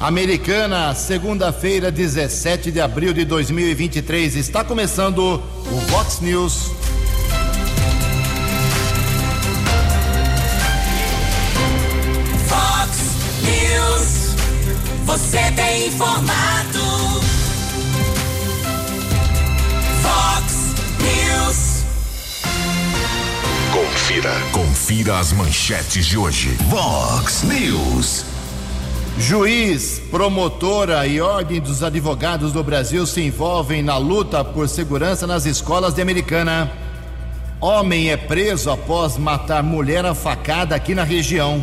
Americana, segunda-feira, 17 de abril de 2023. Está começando o Vox News. Vox News. Você tem informado. Vox News. Confira. Confira as manchetes de hoje. Vox News. Juiz, promotora e Ordem dos Advogados do Brasil se envolvem na luta por segurança nas escolas de Americana. Homem é preso após matar mulher a facada aqui na região.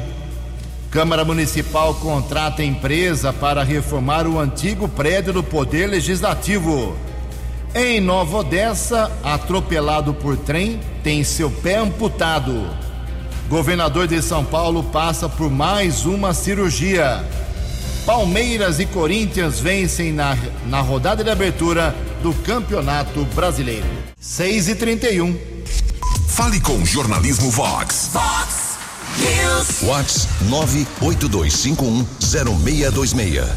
Câmara Municipal contrata empresa para reformar o antigo prédio do Poder Legislativo. Em Nova Odessa, atropelado por trem, tem seu pé amputado. Governador de São Paulo passa por mais uma cirurgia. Palmeiras e Corinthians vencem na, na rodada de abertura do Campeonato Brasileiro. 6 e 31 Fale com o Jornalismo Vox. Vox News. Vox 982510626.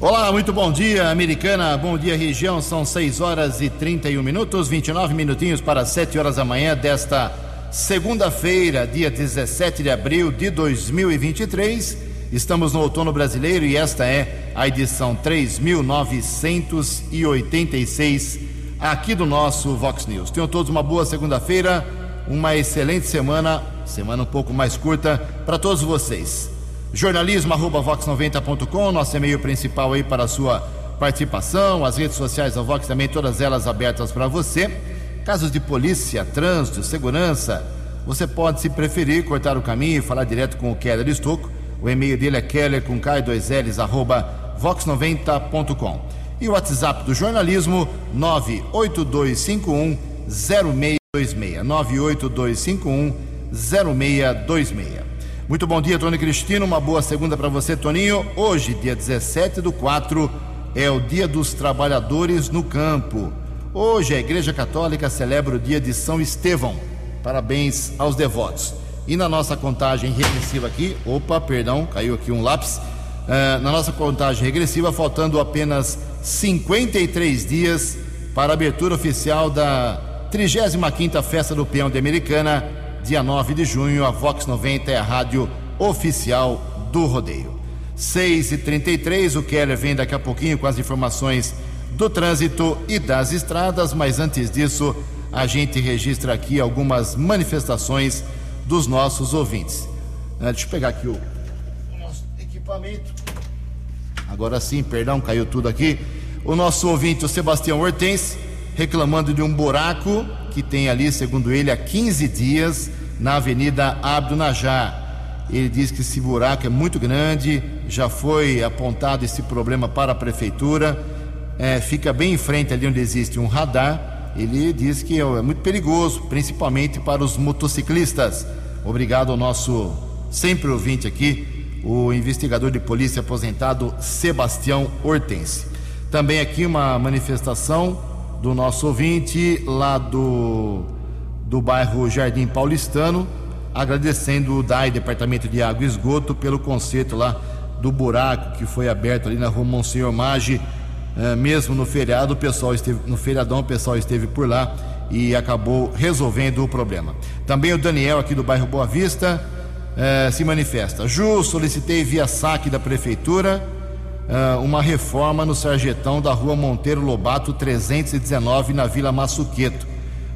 Olá, muito bom dia, Americana. Bom dia, região. São 6 horas e 31 minutos, 29 minutinhos para 7 horas da manhã desta segunda-feira, dia 17 de abril de 2023. Estamos no outono brasileiro e esta é a edição 3986 aqui do nosso Vox News. Tenham todos uma boa segunda-feira, uma excelente semana, semana um pouco mais curta para todos vocês. Jornalismo@vox90.com, nosso e-mail principal aí para a sua participação, as redes sociais da Vox também todas elas abertas para você. Casos de polícia, trânsito, segurança, você pode, se preferir, cortar o caminho e falar direto com o Keller Estocco. O e-mail dele é keller com K2Ls, arroba vox90.com. E o WhatsApp do jornalismo 98251 0626. 98251 0626. Muito bom dia, Tony Cristino. Uma boa segunda para você, Toninho. Hoje, dia 17 do 4, é o Dia dos Trabalhadores no Campo. Hoje a Igreja Católica celebra o dia de São Estevão. Parabéns aos devotos. E na nossa contagem regressiva aqui, opa, perdão, caiu aqui um lápis. Uh, na nossa contagem regressiva, faltando apenas 53 dias para a abertura oficial da 35ª Festa do Peão de Americana, dia 9 de junho, a Vox 90 é a rádio oficial do rodeio. 6 e 33 o Keller vem daqui a pouquinho com as informações do trânsito e das estradas, mas antes disso, a gente registra aqui algumas manifestações dos nossos ouvintes. Uh, deixa eu pegar aqui o, o nosso equipamento. Agora sim, perdão, caiu tudo aqui. O nosso ouvinte, o Sebastião Hortense, reclamando de um buraco que tem ali, segundo ele, há 15 dias na Avenida Abdo Najar. Ele diz que esse buraco é muito grande, já foi apontado esse problema para a prefeitura, é, fica bem em frente ali onde existe um radar. Ele diz que é muito perigoso, principalmente para os motociclistas. Obrigado ao nosso sempre ouvinte aqui, o investigador de polícia aposentado Sebastião Hortense. Também aqui uma manifestação do nosso ouvinte lá do, do bairro Jardim Paulistano, agradecendo o DAI, Departamento de Água e Esgoto, pelo conserto lá do buraco que foi aberto ali na rua Monsenhor Maggi, mesmo no feriado, o pessoal esteve, no feriadão o pessoal esteve por lá e acabou resolvendo o problema. Também o Daniel aqui do bairro Boa Vista eh, se manifesta. Ju, solicitei via saque da prefeitura uh, uma reforma no sarjetão da rua Monteiro Lobato 319 na Vila Massuqueto.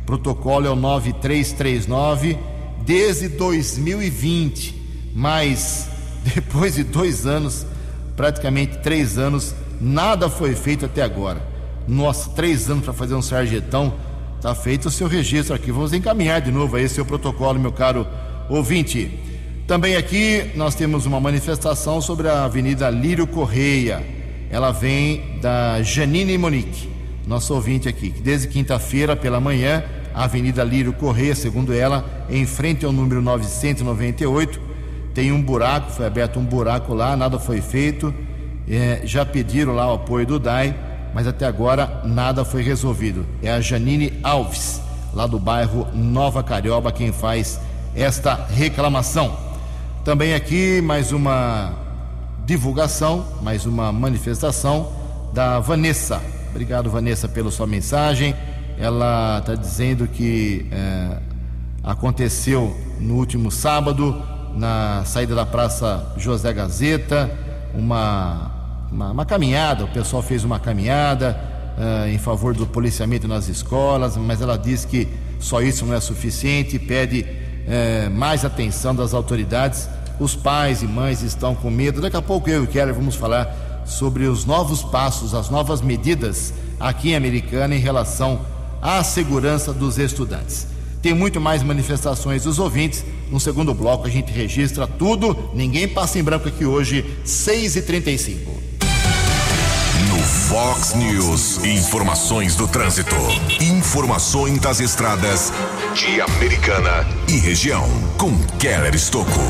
Protocolo é o 9339 desde 2020, mas depois de dois anos, praticamente três anos, nada foi feito até agora. Nossa, três anos para fazer um sarjetão, tá feito o seu registro aqui. Vamos encaminhar de novo aí seu protocolo, meu caro ouvinte. Também aqui nós temos uma manifestação sobre a Avenida Lírio Correia. Ela vem da Janine Monique, nosso ouvinte aqui, que desde quinta-feira pela manhã, a Avenida Lírio Correia, segundo ela, em frente ao número 998, tem um buraco, foi aberto um buraco lá, nada foi feito. É, já pediram lá o apoio do DAI, mas até agora nada foi resolvido. É a Janine Alves, lá do bairro Nova Carioba, quem faz esta reclamação. Também aqui mais uma divulgação, mais uma manifestação da Vanessa. Obrigado, Vanessa, pela sua mensagem. Ela está dizendo que é, aconteceu no último sábado, na saída da Praça José Gazeta, uma, uma, uma caminhada. O pessoal fez uma caminhada é, em favor do policiamento nas escolas, mas ela diz que só isso não é suficiente pede é, mais atenção das autoridades. Os pais e mães estão com medo. Daqui a pouco eu e o Keller vamos falar sobre os novos passos, as novas medidas aqui em Americana em relação à segurança dos estudantes. Tem muito mais manifestações dos ouvintes. No segundo bloco a gente registra tudo. Ninguém passa em branco aqui hoje, 6h35. Fox News, informações do trânsito. Informações das estradas de Americana e região. Com Keller Estocco.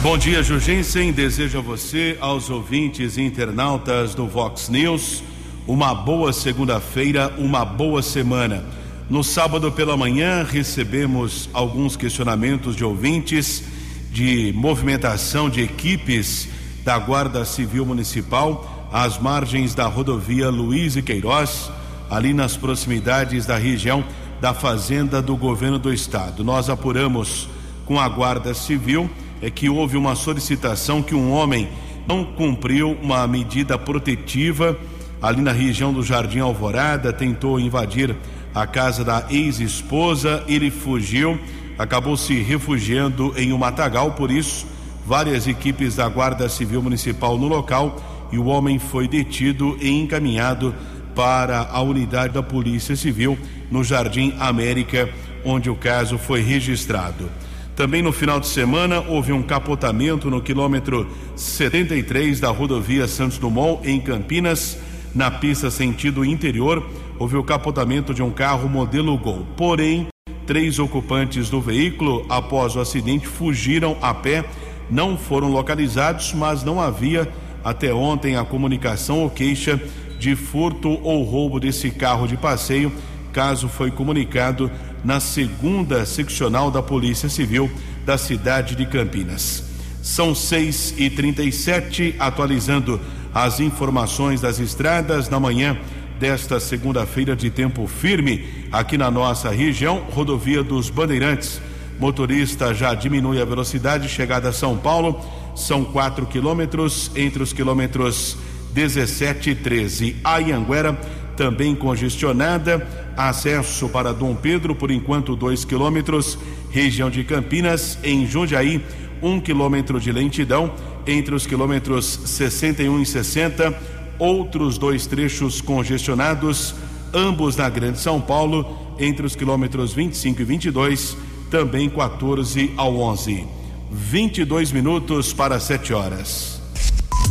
Bom dia, Jurgensen. Desejo a você, aos ouvintes e internautas do Vox News, uma boa segunda-feira, uma boa semana. No sábado pela manhã, recebemos alguns questionamentos de ouvintes de movimentação de equipes da Guarda Civil Municipal às margens da rodovia Luiz e Queiroz, ali nas proximidades da região da Fazenda do Governo do Estado. Nós apuramos com a Guarda Civil é que houve uma solicitação que um homem não cumpriu uma medida protetiva ali na região do Jardim Alvorada, tentou invadir a casa da ex-esposa, ele fugiu, acabou se refugiando em um matagal, por isso, várias equipes da Guarda Civil Municipal no local e o homem foi detido e encaminhado para a unidade da Polícia Civil no Jardim América, onde o caso foi registrado. Também no final de semana houve um capotamento no quilômetro 73 da rodovia Santos Dumont, em Campinas, na pista sentido interior houve o capotamento de um carro modelo Gol. Porém, três ocupantes do veículo, após o acidente, fugiram a pé, não foram localizados, mas não havia até ontem a comunicação ou queixa de furto ou roubo desse carro de passeio. Caso foi comunicado na segunda seccional da Polícia Civil da cidade de Campinas. São seis e trinta e sete, atualizando as informações das estradas na manhã desta segunda-feira de tempo firme aqui na nossa região, rodovia dos Bandeirantes. Motorista já diminui a velocidade, chegada a São Paulo, são quatro quilômetros entre os quilômetros 17 e 13. A Ianguera também congestionada, acesso para Dom Pedro, por enquanto dois quilômetros, região de Campinas, em Jundiaí, um quilômetro de lentidão entre os quilômetros 61 e 60 outros dois trechos congestionados, ambos na Grande São Paulo, entre os quilômetros 25 e 22, também 14 ao 11. 22 minutos para 7 horas.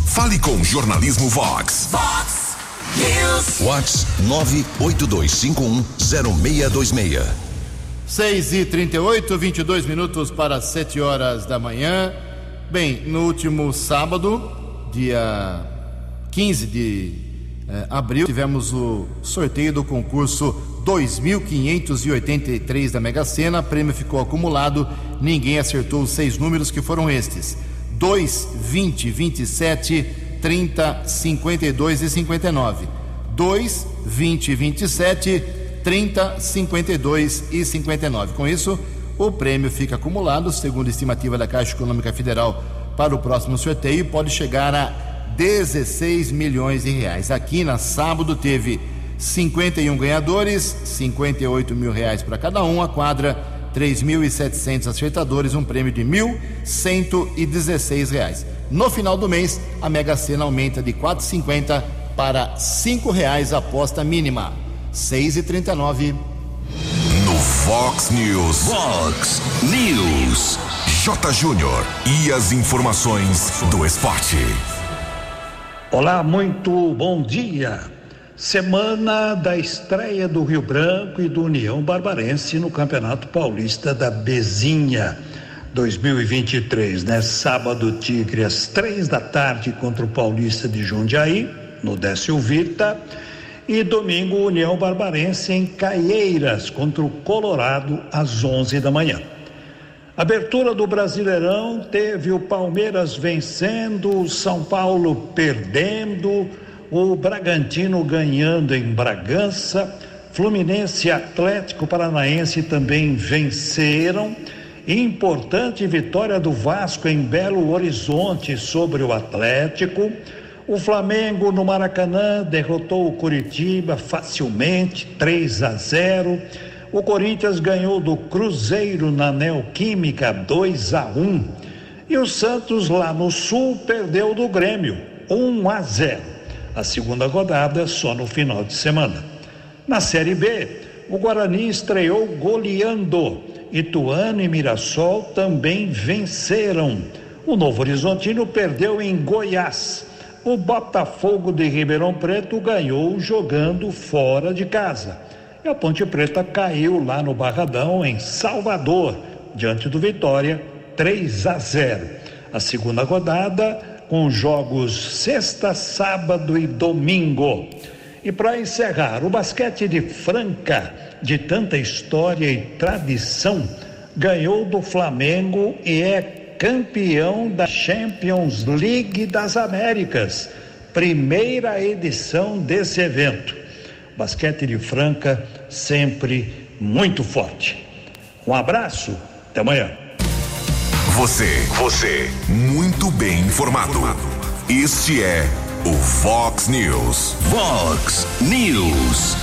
Fale com Jornalismo Vox. Vox News. Vox 982510626. 6 e 38 22 minutos para 7 horas da manhã. Bem, no último sábado, dia 15 de eh, abril, tivemos o sorteio do concurso 2.583 da Mega Sena. Prêmio ficou acumulado, ninguém acertou os seis números que foram estes: 2, 20, 27, 30, 52 e 59. 2, 20, 27, 30, 52 e 59. Com isso, o prêmio fica acumulado, segundo a estimativa da Caixa Econômica Federal, para o próximo sorteio, pode chegar a 16 milhões de reais. Aqui na sábado teve 51 ganhadores, 58 mil reais para cada um, a quadra 3.700 acertadores, um prêmio de 1.116 reais. No final do mês, a Mega Sena aumenta de 4,50 para cinco reais a aposta mínima. 6,39. No Fox News. Fox News. J. Júnior. E as informações do esporte. Olá, muito bom dia. Semana da estreia do Rio Branco e do União Barbarense no Campeonato Paulista da Bezinha 2023, né? Sábado, Tigre, às três da tarde contra o Paulista de Jundiaí, no Décio Vita. E domingo, União Barbarense em Caieiras contra o Colorado às onze da manhã. Abertura do Brasileirão teve o Palmeiras vencendo, o São Paulo perdendo, o Bragantino ganhando em Bragança, Fluminense e Atlético Paranaense também venceram. Importante vitória do Vasco em Belo Horizonte sobre o Atlético. O Flamengo no Maracanã derrotou o Curitiba facilmente, 3 a 0. O Corinthians ganhou do Cruzeiro na Neoquímica 2 a 1 e o Santos lá no Sul perdeu do Grêmio 1 a 0. A segunda rodada só no final de semana. Na Série B, o Guarani estreou goleando. Ituano e Mirassol também venceram. O Novo Horizontino perdeu em Goiás. O Botafogo de Ribeirão Preto ganhou jogando fora de casa. E a Ponte Preta caiu lá no Barradão, em Salvador, diante do Vitória, 3 a 0. A segunda rodada com jogos sexta, sábado e domingo. E para encerrar, o basquete de Franca, de tanta história e tradição, ganhou do Flamengo e é campeão da Champions League das Américas, primeira edição desse evento basquete de Franca sempre muito forte. Um abraço, até amanhã. Você, você, muito bem informado. Este é o Fox News. Fox News.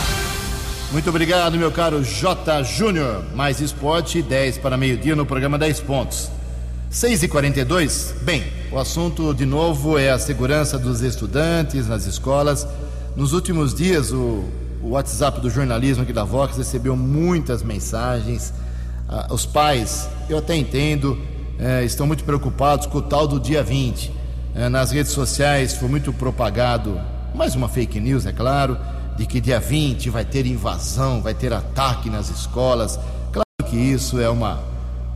Muito obrigado, meu caro J. Júnior. Mais esporte, 10 para meio-dia no programa 10 pontos. 6 e 42 bem, o assunto de novo é a segurança dos estudantes nas escolas. Nos últimos dias, o o WhatsApp do jornalismo aqui da Vox recebeu muitas mensagens. Ah, os pais, eu até entendo, eh, estão muito preocupados com o tal do dia 20. Eh, nas redes sociais foi muito propagado, mais uma fake news, é claro, de que dia 20 vai ter invasão, vai ter ataque nas escolas. Claro que isso é uma,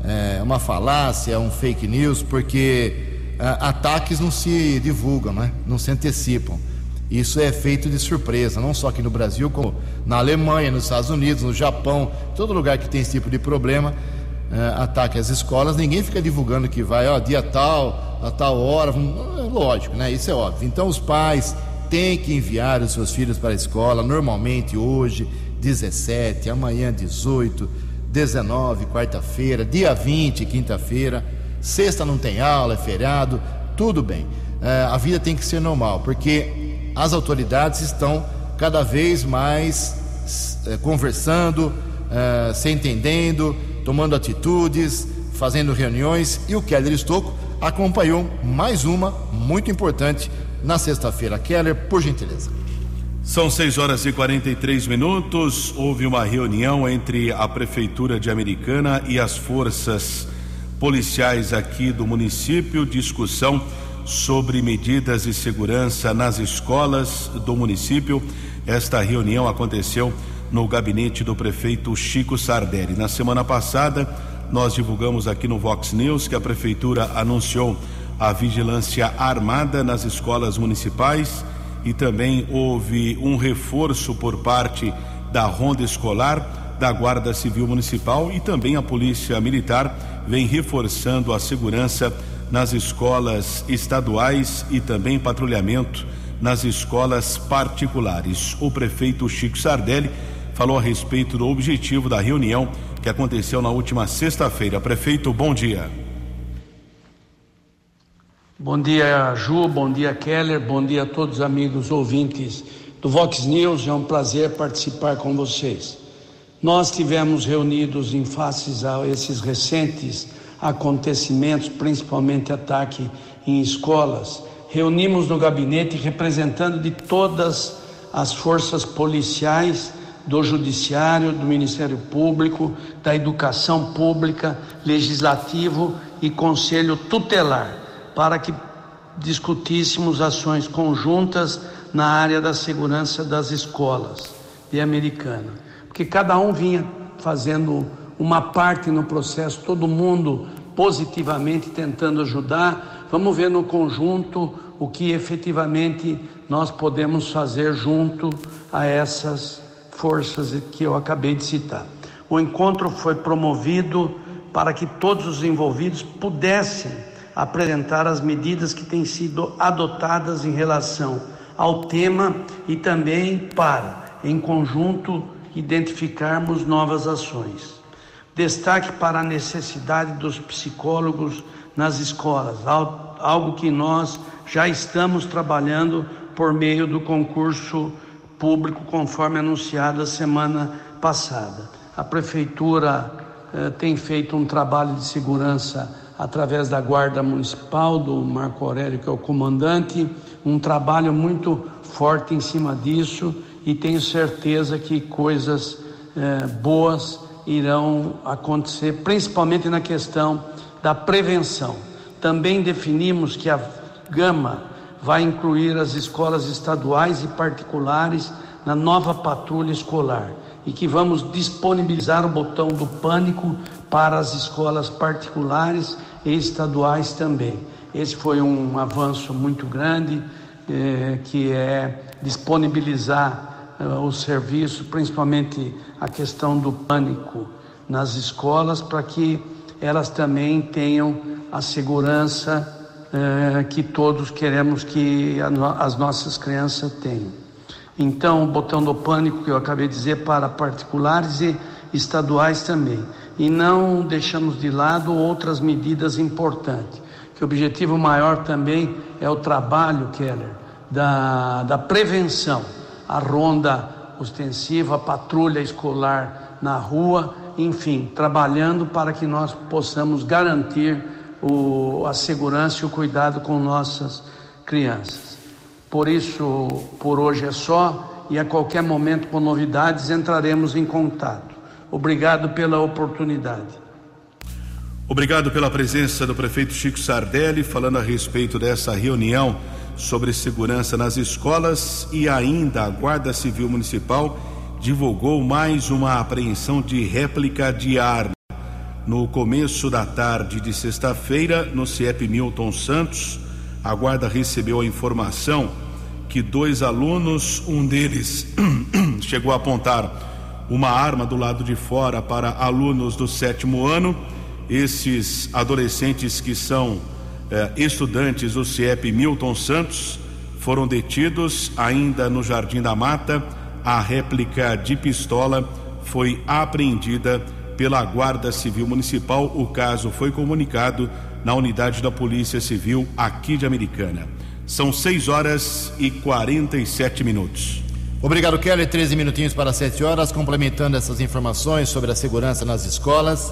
é uma falácia, é um fake news, porque ah, ataques não se divulgam, né? não se antecipam. Isso é feito de surpresa, não só aqui no Brasil, como na Alemanha, nos Estados Unidos, no Japão, todo lugar que tem esse tipo de problema, é, ataque às escolas, ninguém fica divulgando que vai, ó, dia tal, a tal hora, é lógico, né? Isso é óbvio. Então os pais têm que enviar os seus filhos para a escola, normalmente hoje, 17, amanhã 18, 19, quarta-feira, dia 20, quinta-feira, sexta não tem aula, é feriado, tudo bem. É, a vida tem que ser normal, porque as autoridades estão cada vez mais é, conversando, é, se entendendo, tomando atitudes, fazendo reuniões e o Keller Estocco acompanhou mais uma muito importante na sexta-feira. Keller, por gentileza. São 6 horas e 43 minutos. Houve uma reunião entre a Prefeitura de Americana e as forças policiais aqui do município. Discussão sobre medidas de segurança nas escolas do município. Esta reunião aconteceu no gabinete do prefeito Chico Sardelli. Na semana passada, nós divulgamos aqui no Vox News que a prefeitura anunciou a vigilância armada nas escolas municipais e também houve um reforço por parte da Ronda Escolar, da Guarda Civil Municipal e também a Polícia Militar vem reforçando a segurança nas escolas estaduais e também patrulhamento nas escolas particulares. O prefeito Chico Sardelli falou a respeito do objetivo da reunião que aconteceu na última sexta-feira. Prefeito, bom dia. Bom dia, Ju, bom dia, Keller, bom dia a todos os amigos ouvintes do Vox News. É um prazer participar com vocês. Nós tivemos reunidos em faces a esses recentes acontecimentos, principalmente ataque em escolas. Reunimos no gabinete representando de todas as forças policiais, do Judiciário, do Ministério Público, da Educação Pública, Legislativo e Conselho Tutelar, para que discutíssemos ações conjuntas na área da segurança das escolas de Americana. Porque cada um vinha fazendo uma parte no processo, todo mundo positivamente tentando ajudar. Vamos ver no conjunto o que efetivamente nós podemos fazer junto a essas forças que eu acabei de citar. O encontro foi promovido para que todos os envolvidos pudessem apresentar as medidas que têm sido adotadas em relação ao tema e também para, em conjunto, identificarmos novas ações. Destaque para a necessidade dos psicólogos nas escolas, algo que nós já estamos trabalhando por meio do concurso público, conforme anunciado a semana passada. A Prefeitura eh, tem feito um trabalho de segurança através da Guarda Municipal, do Marco Aurélio, que é o comandante, um trabalho muito forte em cima disso e tenho certeza que coisas eh, boas irão acontecer, principalmente na questão da prevenção. Também definimos que a gama vai incluir as escolas estaduais e particulares na nova patrulha escolar e que vamos disponibilizar o botão do pânico para as escolas particulares e estaduais também. Esse foi um avanço muito grande, eh, que é disponibilizar eh, o serviço, principalmente a questão do pânico nas escolas, para que elas também tenham a segurança eh, que todos queremos que a, as nossas crianças tenham. Então, o botão do pânico que eu acabei de dizer para particulares e estaduais também. E não deixamos de lado outras medidas importantes, que o objetivo maior também é o trabalho, Keller, da, da prevenção, a ronda ostensiva, a patrulha escolar na rua, enfim, trabalhando para que nós possamos garantir o, a segurança e o cuidado com nossas crianças. Por isso, por hoje é só e a qualquer momento, com novidades, entraremos em contato. Obrigado pela oportunidade. Obrigado pela presença do prefeito Chico Sardelli, falando a respeito dessa reunião sobre segurança nas escolas e ainda a Guarda Civil Municipal divulgou mais uma apreensão de réplica de arma no começo da tarde de sexta-feira, no CIEP Milton Santos, a guarda recebeu a informação que dois alunos, um deles chegou a apontar uma arma do lado de fora para alunos do sétimo ano. Esses adolescentes que são eh, estudantes do CIEP Milton Santos foram detidos ainda no Jardim da Mata. A réplica de pistola foi apreendida pela Guarda Civil Municipal. O caso foi comunicado na unidade da Polícia Civil aqui de Americana. São 6 horas e 47 minutos. Obrigado, Kelly. 13 minutinhos para 7 horas, complementando essas informações sobre a segurança nas escolas.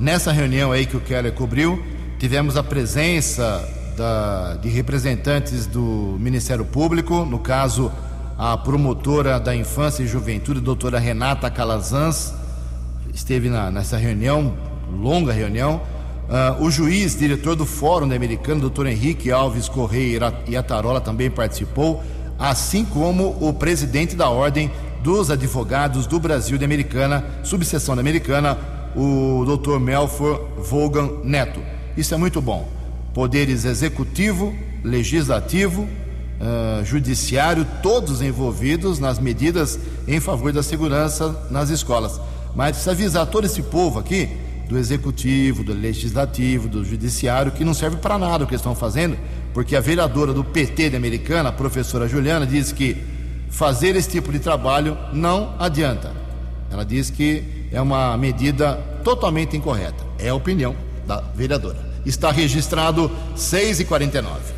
Nessa reunião aí que o Kelly cobriu, tivemos a presença da, de representantes do Ministério Público, no caso, a promotora da Infância e Juventude, doutora Renata Calazans, esteve na, nessa reunião, longa reunião. Uh, o juiz, diretor do Fórum da Americana, doutor Henrique Alves Correia e Atarola também participou, assim como o presidente da Ordem dos Advogados do Brasil de Americana, subseção da Americana, o doutor Melfor Vogan Neto. Isso é muito bom. Poderes executivo, legislativo, uh, judiciário, todos envolvidos nas medidas em favor da segurança nas escolas. Mas precisa avisar todo esse povo aqui, do executivo, do legislativo, do judiciário, que não serve para nada o que estão fazendo, porque a vereadora do PT de Americana, a professora Juliana, diz que fazer esse tipo de trabalho não adianta. Ela diz que é uma medida totalmente incorreta. É a opinião da vereadora. Está registrado 6 e 49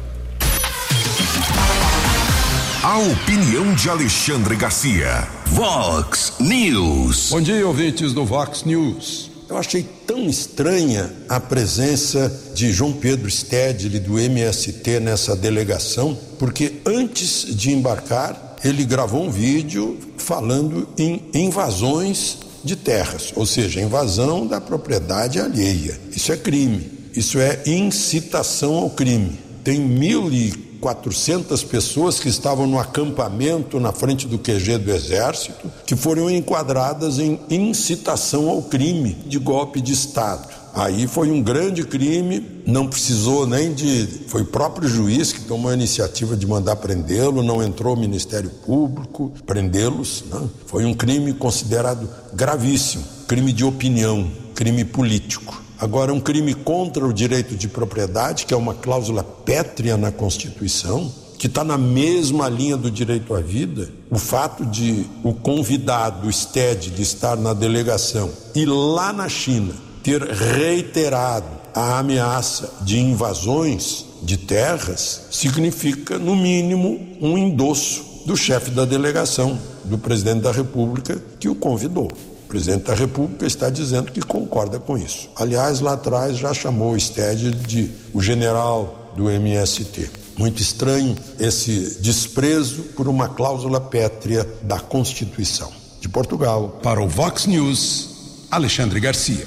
a opinião de Alexandre Garcia. Vox News. Bom dia, ouvintes do Vox News. Eu achei tão estranha a presença de João Pedro Stedley do MST nessa delegação, porque antes de embarcar, ele gravou um vídeo falando em invasões de terras, ou seja, invasão da propriedade alheia. Isso é crime. Isso é incitação ao crime. Tem mil e 400 pessoas que estavam no acampamento na frente do QG do Exército, que foram enquadradas em incitação ao crime de golpe de Estado. Aí foi um grande crime, não precisou nem de. Foi o próprio juiz que tomou a iniciativa de mandar prendê-lo, não entrou o Ministério Público prendê-los. Né? Foi um crime considerado gravíssimo, crime de opinião, crime político. Agora, um crime contra o direito de propriedade, que é uma cláusula pétrea na Constituição, que está na mesma linha do direito à vida, o fato de o convidado, o STED, de estar na delegação e lá na China ter reiterado a ameaça de invasões de terras, significa, no mínimo, um endosso do chefe da delegação, do presidente da República, que o convidou. O presidente da República está dizendo que concorda com isso. Aliás, lá atrás já chamou o STED de o general do MST. Muito estranho esse desprezo por uma cláusula pétrea da Constituição. De Portugal. Para o Vox News, Alexandre Garcia.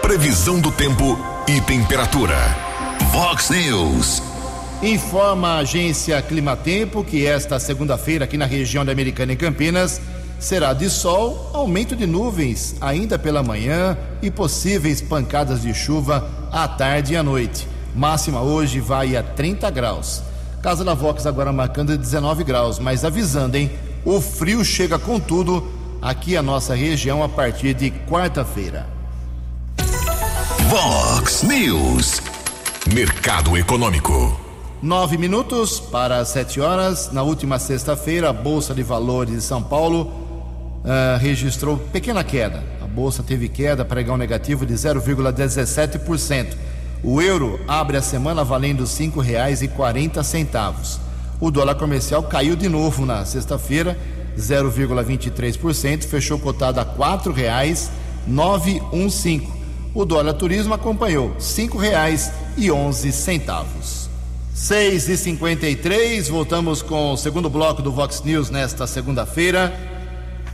Previsão do tempo e temperatura. Vox News. Informa a agência Climatempo que esta segunda-feira aqui na região da Americana em Campinas será de sol, aumento de nuvens ainda pela manhã e possíveis pancadas de chuva à tarde e à noite. Máxima hoje vai a 30 graus. Casa da Vox agora marcando 19 graus, mas avisando, hein? O frio chega com tudo aqui a nossa região a partir de quarta-feira. Vox News. Mercado Econômico. Nove minutos para sete horas. Na última sexta-feira, a Bolsa de Valores de São Paulo uh, registrou pequena queda. A Bolsa teve queda, pregão negativo de 0,17%. O euro abre a semana valendo R$ 5,40. O dólar comercial caiu de novo na sexta-feira, 0,23%, fechou cotado a R$ 4,915. O dólar turismo acompanhou R$ 5,11. 6 e 53 voltamos com o segundo bloco do Vox News nesta segunda-feira.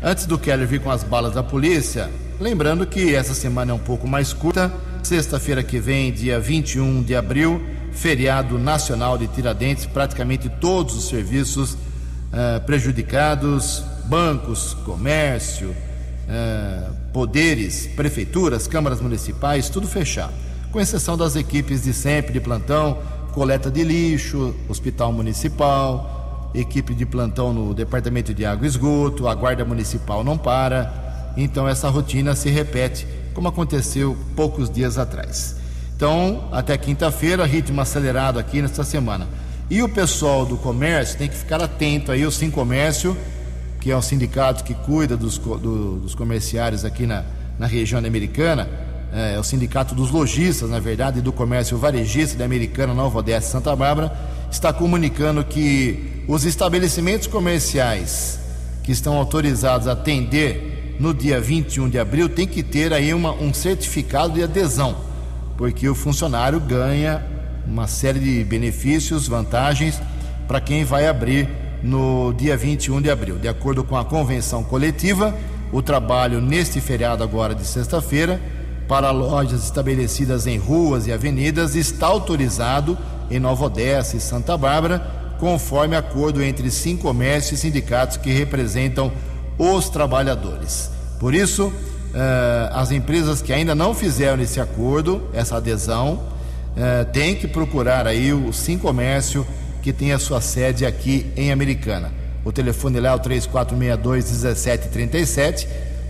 Antes do Keller vir com as balas da polícia, lembrando que essa semana é um pouco mais curta Sexta-feira que vem, dia 21 de abril, feriado nacional de Tiradentes, praticamente todos os serviços uh, prejudicados, bancos, comércio, uh, poderes, prefeituras, câmaras municipais, tudo fechado, com exceção das equipes de sempre de plantão, coleta de lixo, hospital municipal, equipe de plantão no departamento de água e esgoto, a guarda municipal não para, então essa rotina se repete como aconteceu poucos dias atrás. Então, até quinta-feira, ritmo acelerado aqui nesta semana. E o pessoal do comércio tem que ficar atento aí, o Sim Comércio, que é o sindicato que cuida dos, do, dos comerciários aqui na, na região americana, é, é, o sindicato dos lojistas, na verdade, e do comércio varejista da Americana, Nova Odessa Santa Bárbara, está comunicando que os estabelecimentos comerciais que estão autorizados a atender no dia 21 de abril tem que ter aí uma, um certificado de adesão, porque o funcionário ganha uma série de benefícios, vantagens para quem vai abrir no dia 21 de abril. De acordo com a convenção coletiva, o trabalho neste feriado agora de sexta-feira para lojas estabelecidas em ruas e avenidas está autorizado em Nova Odessa e Santa Bárbara, conforme acordo entre cinco comércios e sindicatos que representam os trabalhadores. Por isso, uh, as empresas que ainda não fizeram esse acordo, essa adesão, uh, têm que procurar aí o Sim Comércio que tem a sua sede aqui em Americana. O telefone lá é o 3462-1737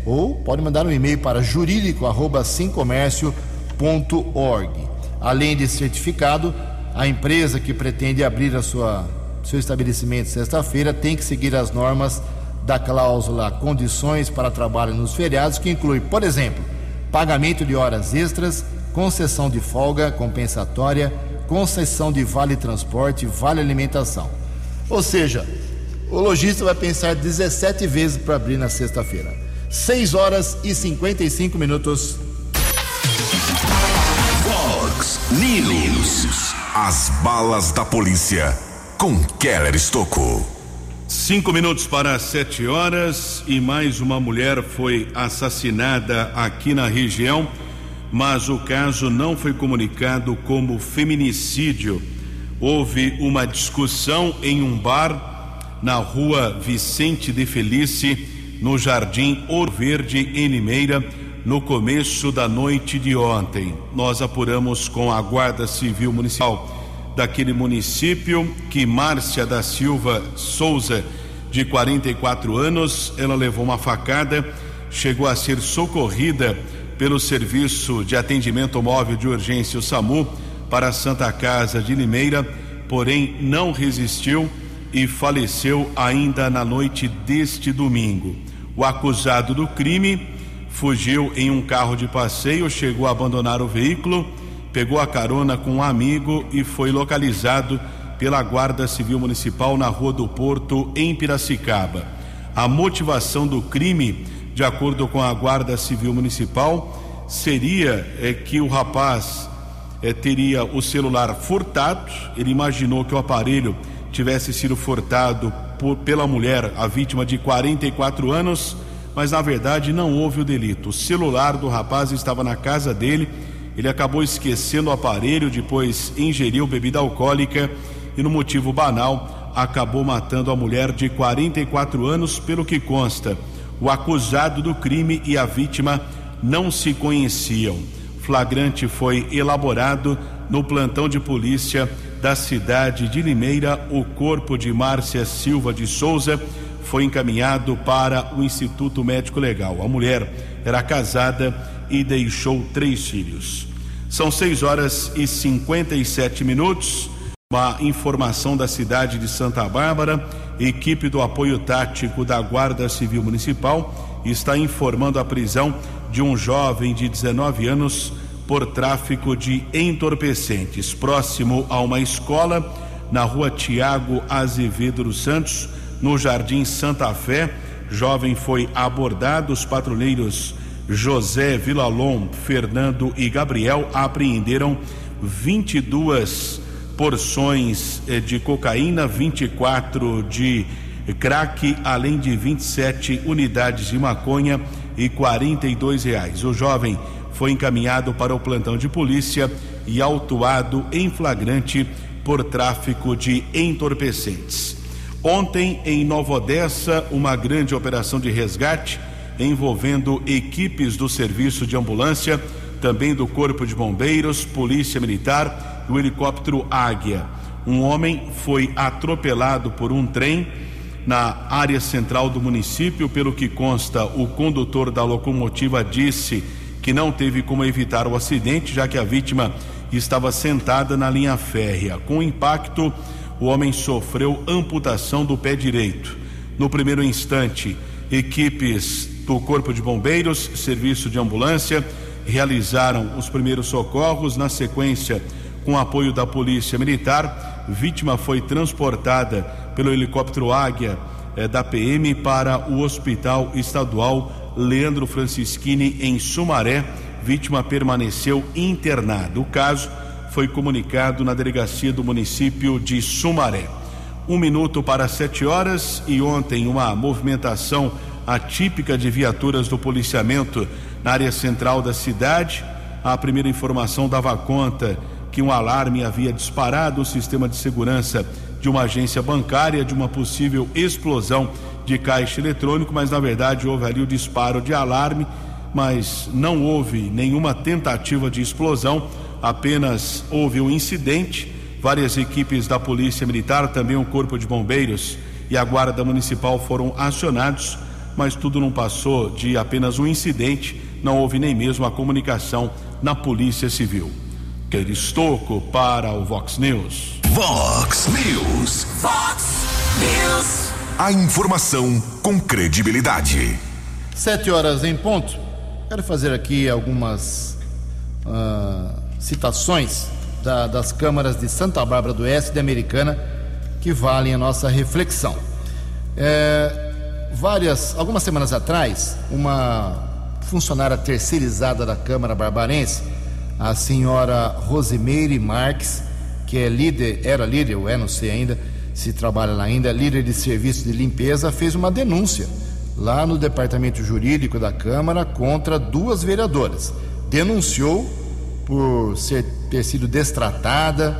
ou pode mandar um e-mail para jurídico.simcomércio.org. Além de certificado, a empresa que pretende abrir a sua seu estabelecimento sexta-feira tem que seguir as normas da cláusula condições para trabalho nos feriados, que inclui, por exemplo, pagamento de horas extras, concessão de folga compensatória, concessão de vale transporte, vale alimentação. Ou seja, o lojista vai pensar 17 vezes para abrir na sexta-feira. 6 horas e 55 minutos. Fox News. As balas da polícia com Keller Estocou. Cinco minutos para sete horas e mais uma mulher foi assassinada aqui na região, mas o caso não foi comunicado como feminicídio. Houve uma discussão em um bar na rua Vicente de Felice, no Jardim Ouro Verde, em Limeira, no começo da noite de ontem. Nós apuramos com a Guarda Civil Municipal daquele município que Márcia da Silva Souza, de 44 anos, ela levou uma facada, chegou a ser socorrida pelo Serviço de Atendimento Móvel de Urgência, o SAMU, para a Santa Casa de Limeira, porém não resistiu e faleceu ainda na noite deste domingo. O acusado do crime fugiu em um carro de passeio, chegou a abandonar o veículo, pegou a carona com um amigo e foi localizado pela Guarda Civil Municipal na Rua do Porto, em Piracicaba. A motivação do crime, de acordo com a Guarda Civil Municipal, seria é, que o rapaz é, teria o celular furtado. Ele imaginou que o aparelho tivesse sido furtado por, pela mulher, a vítima de 44 anos, mas na verdade não houve o delito. O celular do rapaz estava na casa dele. Ele acabou esquecendo o aparelho, depois ingeriu bebida alcoólica e, no motivo banal, acabou matando a mulher de 44 anos, pelo que consta. O acusado do crime e a vítima não se conheciam. Flagrante foi elaborado no plantão de polícia da cidade de Limeira. O corpo de Márcia Silva de Souza foi encaminhado para o Instituto Médico Legal. A mulher era casada e deixou três filhos. São 6 horas e 57 minutos. Uma informação da cidade de Santa Bárbara, equipe do apoio tático da Guarda Civil Municipal está informando a prisão de um jovem de 19 anos por tráfico de entorpecentes, próximo a uma escola na rua Tiago Azevedo dos Santos, no Jardim Santa Fé. Jovem foi abordado, os patrulheiros José Vilalon, Fernando e Gabriel apreenderam 22 porções eh, de cocaína, 24 de crack, além de 27 unidades de maconha e 42 reais. O jovem foi encaminhado para o plantão de polícia e autuado em flagrante por tráfico de entorpecentes. Ontem, em Nova Odessa, uma grande operação de resgate envolvendo equipes do serviço de ambulância, também do Corpo de Bombeiros, Polícia Militar do helicóptero Águia. Um homem foi atropelado por um trem na área central do município. Pelo que consta, o condutor da locomotiva disse que não teve como evitar o acidente, já que a vítima estava sentada na linha férrea. Com o impacto, o homem sofreu amputação do pé direito. No primeiro instante, equipes do Corpo de Bombeiros, Serviço de Ambulância, realizaram os primeiros socorros. Na sequência, com apoio da Polícia Militar. Vítima foi transportada pelo helicóptero Águia eh, da PM para o Hospital Estadual Leandro Francischini, em Sumaré. Vítima permaneceu internada. O caso foi comunicado na delegacia do município de Sumaré. Um minuto para sete horas e ontem uma movimentação atípica de viaturas do policiamento na área central da cidade. A primeira informação dava conta que um alarme havia disparado o sistema de segurança de uma agência bancária de uma possível explosão de caixa eletrônico, mas na verdade houve ali o disparo de alarme, mas não houve nenhuma tentativa de explosão, apenas houve um incidente. Várias equipes da Polícia Militar, também o Corpo de Bombeiros e a Guarda Municipal foram acionados, mas tudo não passou de apenas um incidente, não houve nem mesmo a comunicação na Polícia Civil. Estocco para o Vox News. Vox News. Vox News. A informação com credibilidade. Sete horas em ponto. Quero fazer aqui algumas uh, citações da, das câmaras de Santa Bárbara do Oeste e de Americana que valem a nossa reflexão. É, várias, algumas semanas atrás, uma funcionária terceirizada da Câmara Barbarense a senhora Rosimeire Marques, que é líder, era líder, ou é, não sei ainda, se trabalha lá ainda, líder de serviço de limpeza, fez uma denúncia lá no departamento jurídico da Câmara contra duas vereadoras. Denunciou por ser, ter sido destratada,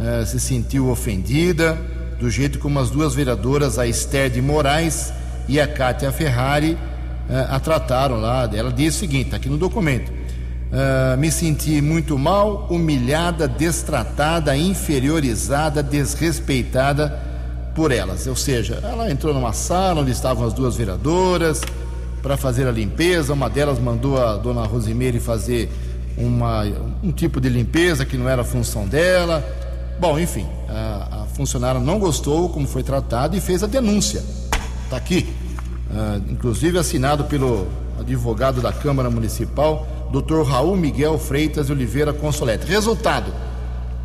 eh, se sentiu ofendida, do jeito como as duas vereadoras, a Esther de Moraes e a Kátia Ferrari, eh, a trataram lá. Ela diz o seguinte, está aqui no documento. Uh, me senti muito mal, humilhada, destratada, inferiorizada, desrespeitada por elas. Ou seja, ela entrou numa sala onde estavam as duas vereadoras, para fazer a limpeza. Uma delas mandou a dona Rosimeire fazer uma, um tipo de limpeza que não era a função dela. Bom, enfim, a, a funcionária não gostou como foi tratado e fez a denúncia. Está aqui, uh, inclusive assinado pelo advogado da Câmara Municipal, Dr. Raul Miguel Freitas Oliveira Consolete. Resultado: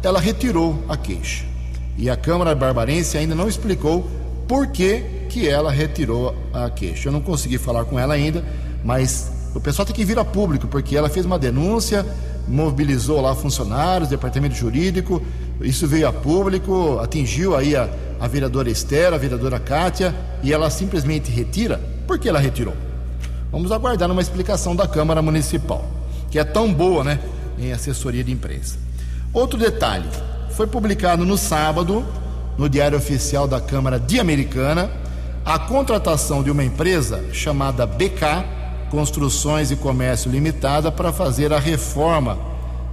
ela retirou a queixa. E a Câmara Barbarense ainda não explicou por que, que ela retirou a queixa. Eu não consegui falar com ela ainda, mas o pessoal tem que vir a público, porque ela fez uma denúncia, mobilizou lá funcionários, departamento jurídico, isso veio a público, atingiu aí a, a vereadora Esther, a vereadora Kátia, e ela simplesmente retira. Por que ela retirou? Vamos aguardar uma explicação da Câmara Municipal, que é tão boa, né, em assessoria de imprensa. Outro detalhe: foi publicado no sábado, no Diário Oficial da Câmara de Americana, a contratação de uma empresa chamada BK Construções e Comércio Limitada para fazer a reforma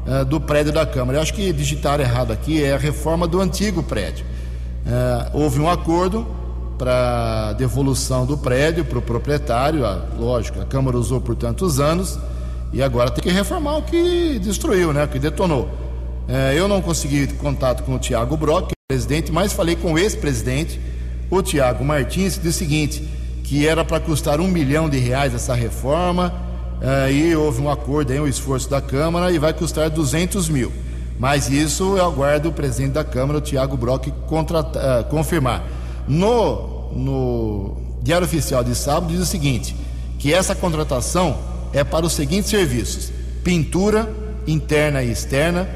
uh, do prédio da Câmara. Eu acho que digitaram errado aqui, é a reforma do antigo prédio. Uh, houve um acordo para devolução do prédio para o proprietário, a, lógico, a Câmara usou por tantos anos e agora tem que reformar o que destruiu, né, o que detonou. É, eu não consegui contato com o Tiago Brock, presidente, mas falei com o ex-presidente, o Tiago Martins, disse o seguinte, que era para custar um milhão de reais essa reforma, é, e houve um acordo aí, um esforço da Câmara, e vai custar 200 mil. Mas isso eu aguardo o presidente da Câmara, o Tiago Brock, uh, confirmar. No, no Diário Oficial de sábado diz o seguinte: que essa contratação é para os seguintes serviços: pintura interna e externa,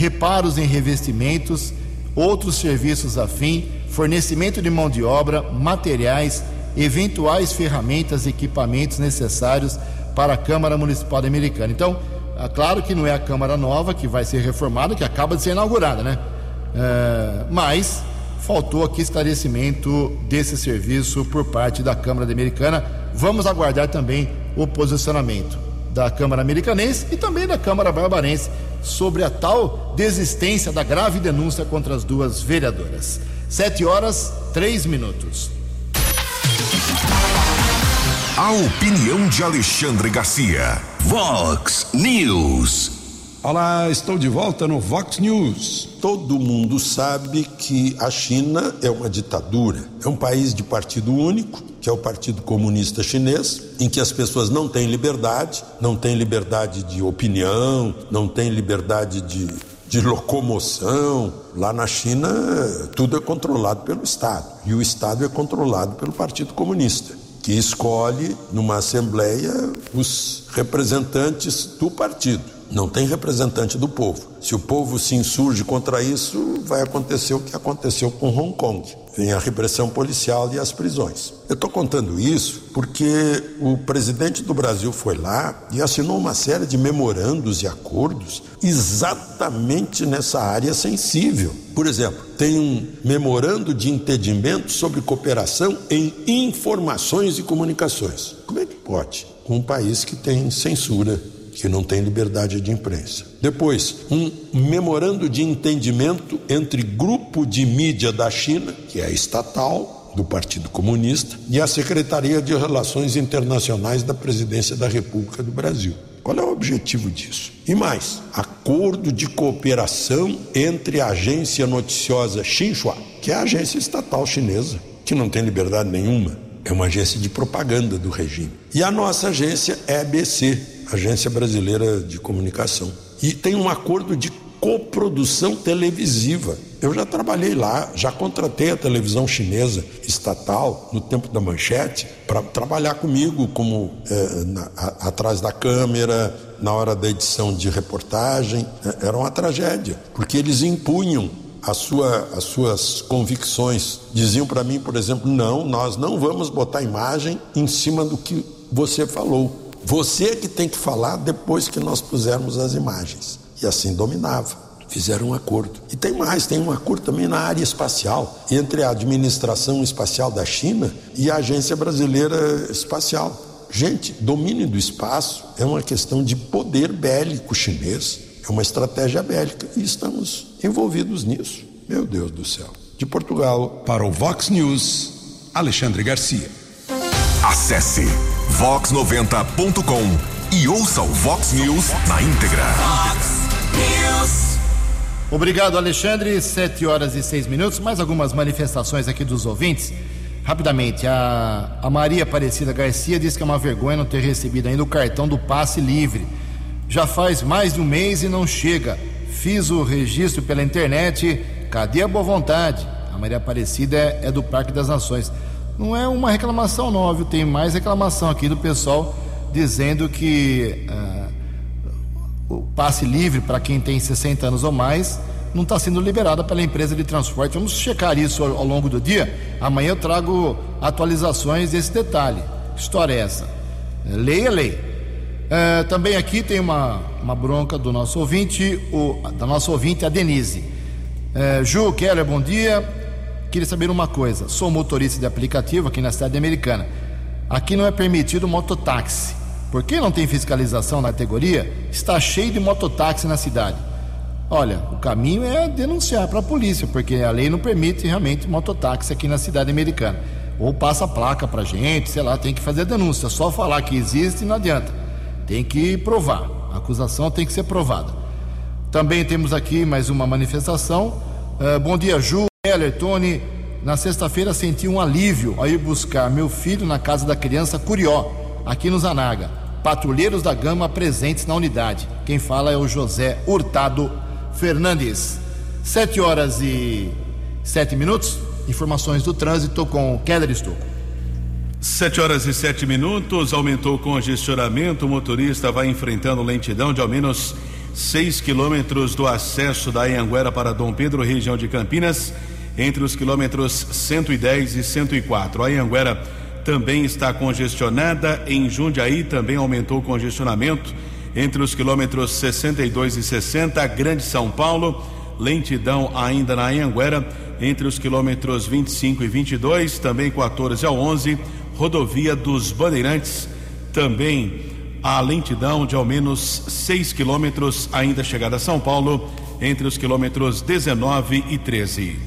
reparos em revestimentos, outros serviços afim, fornecimento de mão de obra, materiais, eventuais ferramentas e equipamentos necessários para a Câmara Municipal Americana. Então, é claro que não é a Câmara nova que vai ser reformada, que acaba de ser inaugurada, né? É, mas faltou aqui esclarecimento desse serviço por parte da Câmara Americana. Vamos aguardar também o posicionamento da Câmara Americanense e também da Câmara Barbarense sobre a tal desistência da grave denúncia contra as duas vereadoras. Sete horas, três minutos. A opinião de Alexandre Garcia. Vox News. Olá, estou de volta no Vox News. Todo mundo sabe que a China é uma ditadura. É um país de partido único, que é o Partido Comunista Chinês, em que as pessoas não têm liberdade, não têm liberdade de opinião, não têm liberdade de, de locomoção. Lá na China, tudo é controlado pelo Estado. E o Estado é controlado pelo Partido Comunista, que escolhe, numa assembleia, os representantes do partido não tem representante do povo. Se o povo se insurge contra isso, vai acontecer o que aconteceu com Hong Kong. Vem a repressão policial e as prisões. Eu estou contando isso porque o presidente do Brasil foi lá e assinou uma série de memorandos e acordos exatamente nessa área sensível. Por exemplo, tem um memorando de entendimento sobre cooperação em informações e comunicações. Como é que pode? Com um país que tem censura que não tem liberdade de imprensa. Depois, um memorando de entendimento entre grupo de mídia da China, que é estatal, do Partido Comunista, e a Secretaria de Relações Internacionais da Presidência da República do Brasil. Qual é o objetivo disso? E mais, acordo de cooperação entre a agência noticiosa Xinhua, que é a agência estatal chinesa, que não tem liberdade nenhuma, é uma agência de propaganda do regime. E a nossa agência EBC, Agência Brasileira de Comunicação. E tem um acordo de coprodução televisiva. Eu já trabalhei lá, já contratei a televisão chinesa estatal no tempo da manchete para trabalhar comigo como é, na, a, atrás da câmera, na hora da edição de reportagem. É, era uma tragédia, porque eles impunham a sua, as suas convicções. Diziam para mim, por exemplo, não, nós não vamos botar imagem em cima do que você falou. Você é que tem que falar depois que nós pusermos as imagens. E assim dominava. Fizeram um acordo. E tem mais, tem um acordo também na área espacial, entre a Administração Espacial da China e a Agência Brasileira Espacial. Gente, domínio do espaço é uma questão de poder bélico chinês, é uma estratégia bélica e estamos envolvidos nisso. Meu Deus do céu. De Portugal. Para o Vox News, Alexandre Garcia. Acesse vox90.com e ouça o Vox News na íntegra. Fox News. Obrigado, Alexandre. Sete horas e seis minutos. Mais algumas manifestações aqui dos ouvintes. Rapidamente, a, a Maria Aparecida Garcia diz que é uma vergonha não ter recebido ainda o cartão do passe livre. Já faz mais de um mês e não chega. Fiz o registro pela internet. Cadê a boa vontade? A Maria Aparecida é, é do Parque das Nações. Não é uma reclamação não, viu? Tem mais reclamação aqui do pessoal dizendo que ah, o passe livre para quem tem 60 anos ou mais não está sendo liberado pela empresa de transporte. Vamos checar isso ao, longo do dia. Amanhã eu trago atualizações desse detalhe. História é essa? Leia, leia. É, também aqui tem uma, uma bronca do nosso ouvinte, o, da nossa ouvinte, a Denise. É, Ju, Keller, bom dia. Queria saber uma coisa. Sou motorista de aplicativo aqui na cidade americana. Aqui não é permitido mototáxi. Por que não tem fiscalização na categoria? Está cheio de mototáxi na cidade. Olha, o caminho é denunciar para a polícia, porque a lei não permite realmente mototáxi aqui na cidade americana. Ou passa a placa para gente, sei lá, tem que fazer denúncia. Só falar que existe não adianta. Tem que provar. A acusação tem que ser provada. Também temos aqui mais uma manifestação. Uh, bom dia, Ju, Heller, Tony. Na sexta-feira senti um alívio ao ir buscar meu filho na casa da criança Curió, aqui no Zanaga. Patrulheiros da Gama presentes na unidade. Quem fala é o José Hurtado Fernandes. Sete horas e sete minutos. Informações do trânsito com Keller Estocco. Sete horas e sete minutos, aumentou o congestionamento, o motorista vai enfrentando lentidão de ao menos seis quilômetros do acesso da Anhanguera para Dom Pedro, região de Campinas, entre os quilômetros 110 e 104. A Anhanguera também está congestionada, em Jundiaí também aumentou o congestionamento entre os quilômetros 62 e 60, Grande São Paulo, lentidão ainda na Anhanguera, entre os quilômetros 25 e 22, também 14 ao 11, rodovia dos Bandeirantes, também a lentidão de ao menos 6 quilômetros, ainda chegada a São Paulo, entre os quilômetros 19 e 13.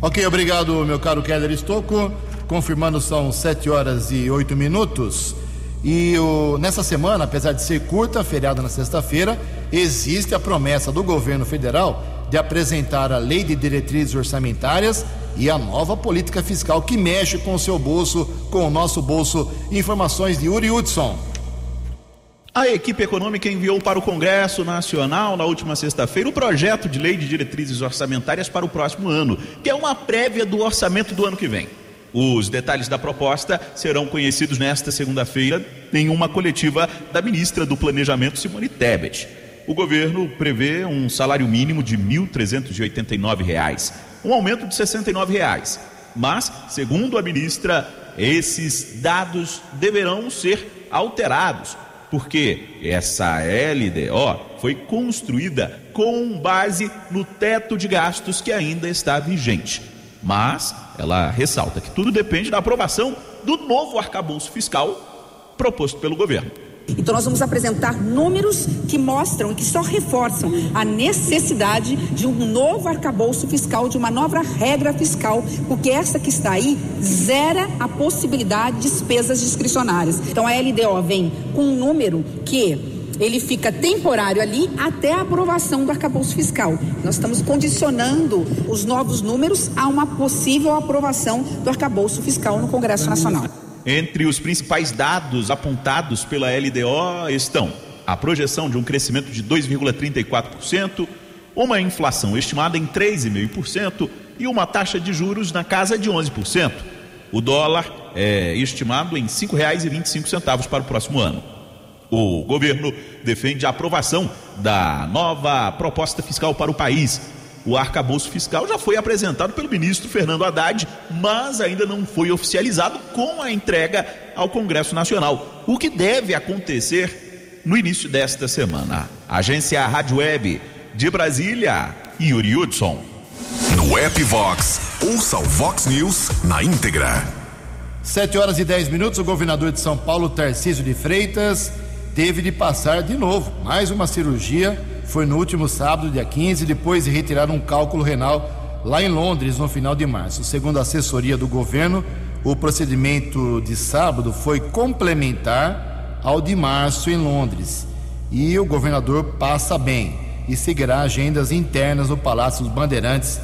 Ok, obrigado, meu caro Keller Estocco. Confirmando, são 7 horas e 8 minutos. E o, nessa semana, apesar de ser curta, feriado na sexta-feira, existe a promessa do governo federal de apresentar a lei de diretrizes orçamentárias e a nova política fiscal que mexe com o seu bolso, com o nosso bolso. Informações de Yuri Hudson. A equipe econômica enviou para o Congresso Nacional na última sexta-feira o projeto de lei de diretrizes orçamentárias para o próximo ano, que é uma prévia do orçamento do ano que vem. Os detalhes da proposta serão conhecidos nesta segunda-feira em uma coletiva da ministra do Planejamento, Simone Tebet. O governo prevê um salário mínimo de R$ 1.389, um aumento de 69 reais. Mas, segundo a ministra, esses dados deverão ser alterados, porque essa LDO foi construída com base no teto de gastos que ainda está vigente. Mas ela ressalta que tudo depende da aprovação do novo arcabouço fiscal proposto pelo governo. Então, nós vamos apresentar números que mostram, que só reforçam a necessidade de um novo arcabouço fiscal, de uma nova regra fiscal, porque essa que está aí zera a possibilidade de despesas discricionárias. Então, a LDO vem com um número que ele fica temporário ali até a aprovação do arcabouço fiscal. Nós estamos condicionando os novos números a uma possível aprovação do arcabouço fiscal no Congresso Nacional. Entre os principais dados apontados pela LDO estão a projeção de um crescimento de 2,34%, uma inflação estimada em 3,5% e uma taxa de juros na casa de 11%. O dólar é estimado em R$ 5,25 para o próximo ano. O governo defende a aprovação da nova proposta fiscal para o país, o arcabouço fiscal já foi apresentado pelo ministro Fernando Haddad, mas ainda não foi oficializado com a entrega ao Congresso Nacional, o que deve acontecer no início desta semana. Agência Rádio Web de Brasília, Yuri Hudson. No app Vox, ouça o Vox News na íntegra. 7 horas e 10 minutos, o governador de São Paulo, Tarcísio de Freitas, teve de passar de novo mais uma cirurgia foi no último sábado, dia 15, depois de retirar um cálculo renal lá em Londres no final de março. Segundo a assessoria do governo, O procedimento de sábado foi complementar ao de março em Londres. E o governador passa bem e seguirá agendas internas no Palácio dos Bandeirantes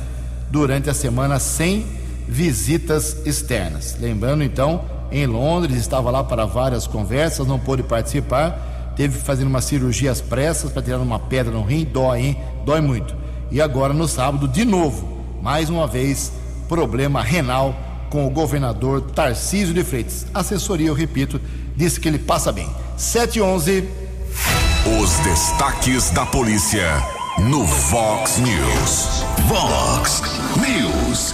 durante a semana sem visitas externas. Lembrando então, em Londres, estava lá para várias conversas, não pôde participar, teve que fazer umas cirurgias pressas para tirar uma pedra no rim, dói, hein? Dói muito. E agora no sábado, de novo, mais uma vez, problema renal com o governador Tarcísio de Freitas. Assessoria, eu repito, disse que ele passa bem. 711. Os destaques da polícia no Vox News. Vox News.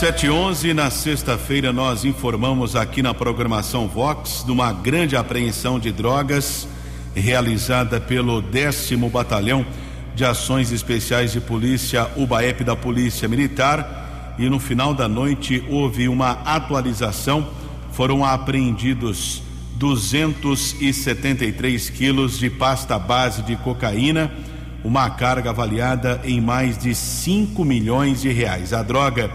711, na sexta-feira, nós informamos aqui na programação Vox de uma grande apreensão de drogas realizada pelo décimo Batalhão de Ações Especiais de Polícia, UBAEP da Polícia Militar. E no final da noite houve uma atualização. Foram apreendidos 273 quilos de pasta base de cocaína, uma carga avaliada em mais de 5 milhões de reais. A droga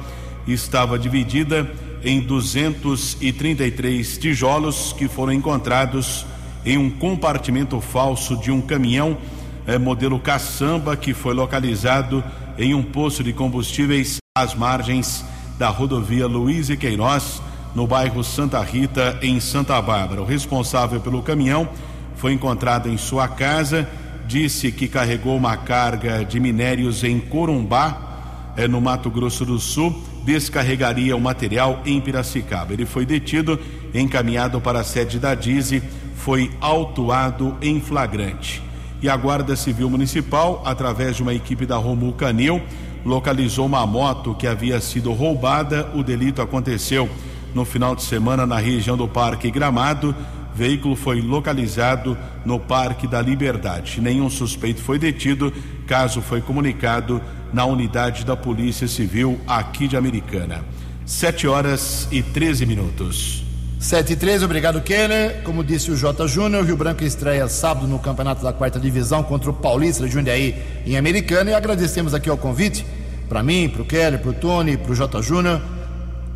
estava dividida em 233 tijolos que foram encontrados em um compartimento falso de um caminhão eh, modelo caçamba que foi localizado em um poço de combustíveis às margens da rodovia Luiz e Queiroz, no bairro Santa Rita, em Santa Bárbara. O responsável pelo caminhão foi encontrado em sua casa, disse que carregou uma carga de minérios em Corumbá, eh, no Mato Grosso do Sul descarregaria o material em Piracicaba. Ele foi detido, encaminhado para a sede da DIZE, foi autuado em flagrante. E a Guarda Civil Municipal, através de uma equipe da Romul Canil, localizou uma moto que havia sido roubada. O delito aconteceu no final de semana na região do Parque Gramado. Veículo foi localizado no Parque da Liberdade. Nenhum suspeito foi detido. Caso foi comunicado na unidade da Polícia Civil aqui de Americana. 7 horas e 13 minutos. 7 e 13, obrigado, Keller. Como disse o J. Júnior, Rio Branco estreia sábado no Campeonato da Quarta Divisão contra o Paulista Jundiaí em Americana. E agradecemos aqui o convite para mim, para o Keller, para o Tony, para o J. Júnior.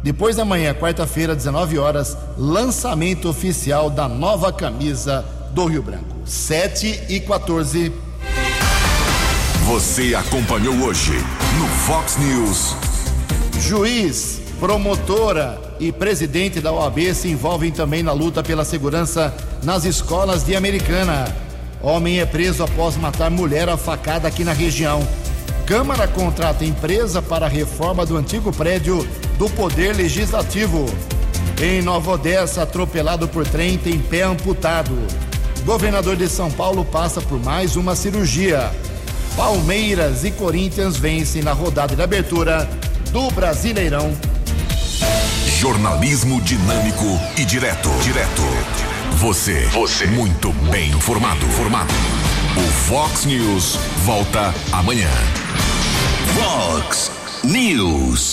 Depois da manhã, quarta-feira, 19 horas, lançamento oficial da nova camisa do Rio Branco. 7 e 14. Você acompanhou hoje no Fox News. Juiz, promotora e presidente da OAB se envolvem também na luta pela segurança nas escolas de Americana. Homem é preso após matar mulher a facada aqui na região. Câmara contrata empresa para a reforma do antigo prédio do Poder Legislativo. Em Nova Odessa, atropelado por trem, tem pé amputado. Governador de São Paulo passa por mais uma cirurgia. Palmeiras e Corinthians vencem na rodada de abertura do Brasileirão. Jornalismo dinâmico e direto. Direto. Você. Você. Muito bem informado. Formado. O Fox News volta amanhã. Fox News.